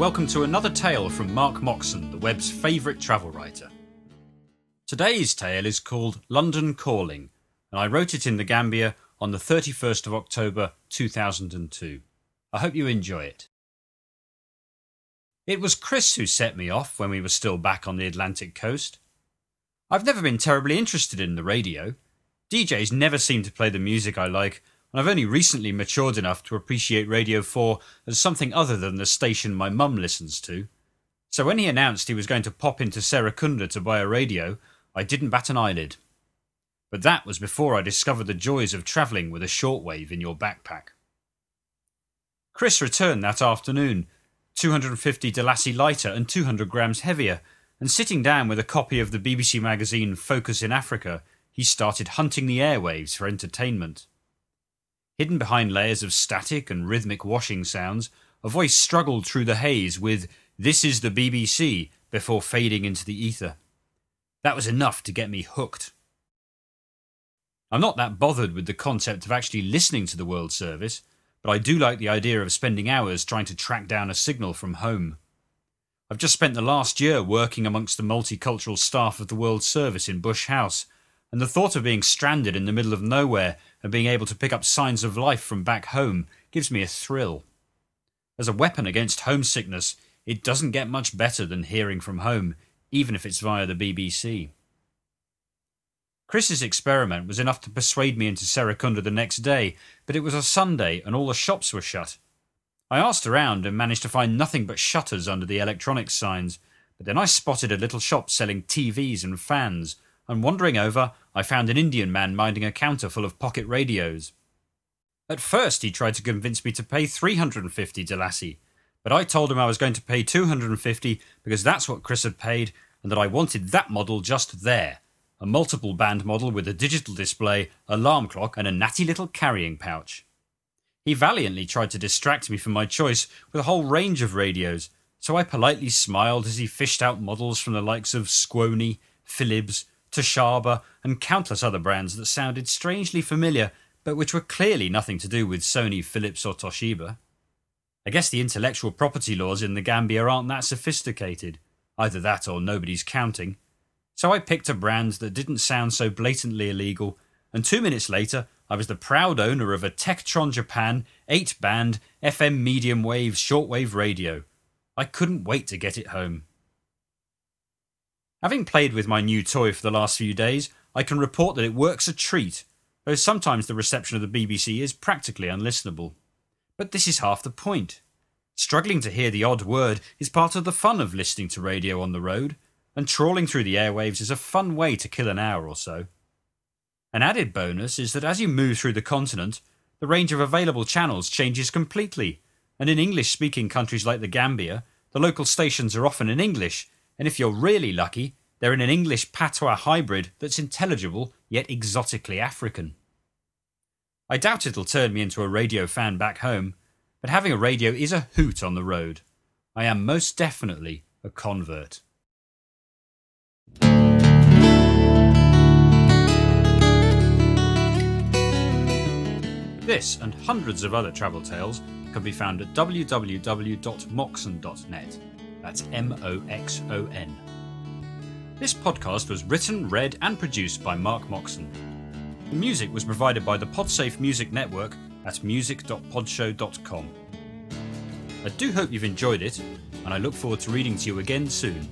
welcome to another tale from Mark Moxon, the web's favourite travel writer. Today's tale is called London Calling, and I wrote it in the Gambia on the 31st of October 2002. I hope you enjoy it. It was Chris who set me off when we were still back on the Atlantic coast. I've never been terribly interested in the radio. DJs never seem to play the music I like, and I've only recently matured enough to appreciate Radio 4 as something other than the station my mum listens to. So when he announced he was going to pop into Serekunda to buy a radio, I didn't bat an eyelid. But that was before I discovered the joys of travelling with a shortwave in your backpack. Chris returned that afternoon, 250 dalasi lighter and 200 grams heavier, and sitting down with a copy of the BBC magazine Focus in Africa, he started hunting the airwaves for entertainment. Hidden behind layers of static and rhythmic washing sounds, a voice struggled through the haze with, This is the BBC, before fading into the ether. That was enough to get me hooked. I'm not that bothered with the concept of actually listening to the World Service, but I do like the idea of spending hours trying to track down a signal from home. I've just spent the last year working amongst the multicultural staff of the World Service in Bush House, and the thought of being stranded in the middle of nowhere and being able to pick up signs of life from back home gives me a thrill. As a weapon against homesickness, it doesn't get much better than hearing from home, even if it's via the BBC. Chris's experiment was enough to persuade me into Serekunda the next day, but it was a Sunday and all the shops were shut. I asked around and managed to find nothing but shutters under the electronics signs, but then I spotted a little shop selling TVs and fans, and wandering over, I found an Indian man minding a counter full of pocket radios. At first, he tried to convince me to pay 350 dalasi, but I told him I was going to pay 250 because that's what Chris had paid and that I wanted that model just there a multiple band model with a digital display, alarm clock, and a natty little carrying pouch. He valiantly tried to distract me from my choice with a whole range of radios, so I politely smiled as he fished out models from the likes of Squony, Philips, Toshiba, and countless other brands that sounded strangely familiar, but which were clearly nothing to do with Sony, Philips, or Toshiba. I guess the intellectual property laws in the Gambia aren't that sophisticated. Either that or nobody's counting. So I picked a brand that didn't sound so blatantly illegal, and two minutes later, I was the proud owner of a Tektron Japan 8 band FM medium wave shortwave radio. I couldn't wait to get it home. Having played with my new toy for the last few days, I can report that it works a treat, though sometimes the reception of the BBC is practically unlistenable. But this is half the point. Struggling to hear the odd word is part of the fun of listening to radio on the road, and trawling through the airwaves is a fun way to kill an hour or so. An added bonus is that as you move through the continent, the range of available channels changes completely, and in English speaking countries like the Gambia, the local stations are often in English, and if you're really lucky, they're in an English patois hybrid that's intelligible yet exotically African. I doubt it'll turn me into a radio fan back home, but having a radio is a hoot on the road. I am most definitely a convert. This and hundreds of other travel tales can be found at www.moxon.net. That's M O X O N. This podcast was written, read, and produced by Mark Moxon. The music was provided by the Podsafe Music Network at music.podshow.com. I do hope you've enjoyed it, and I look forward to reading to you again soon.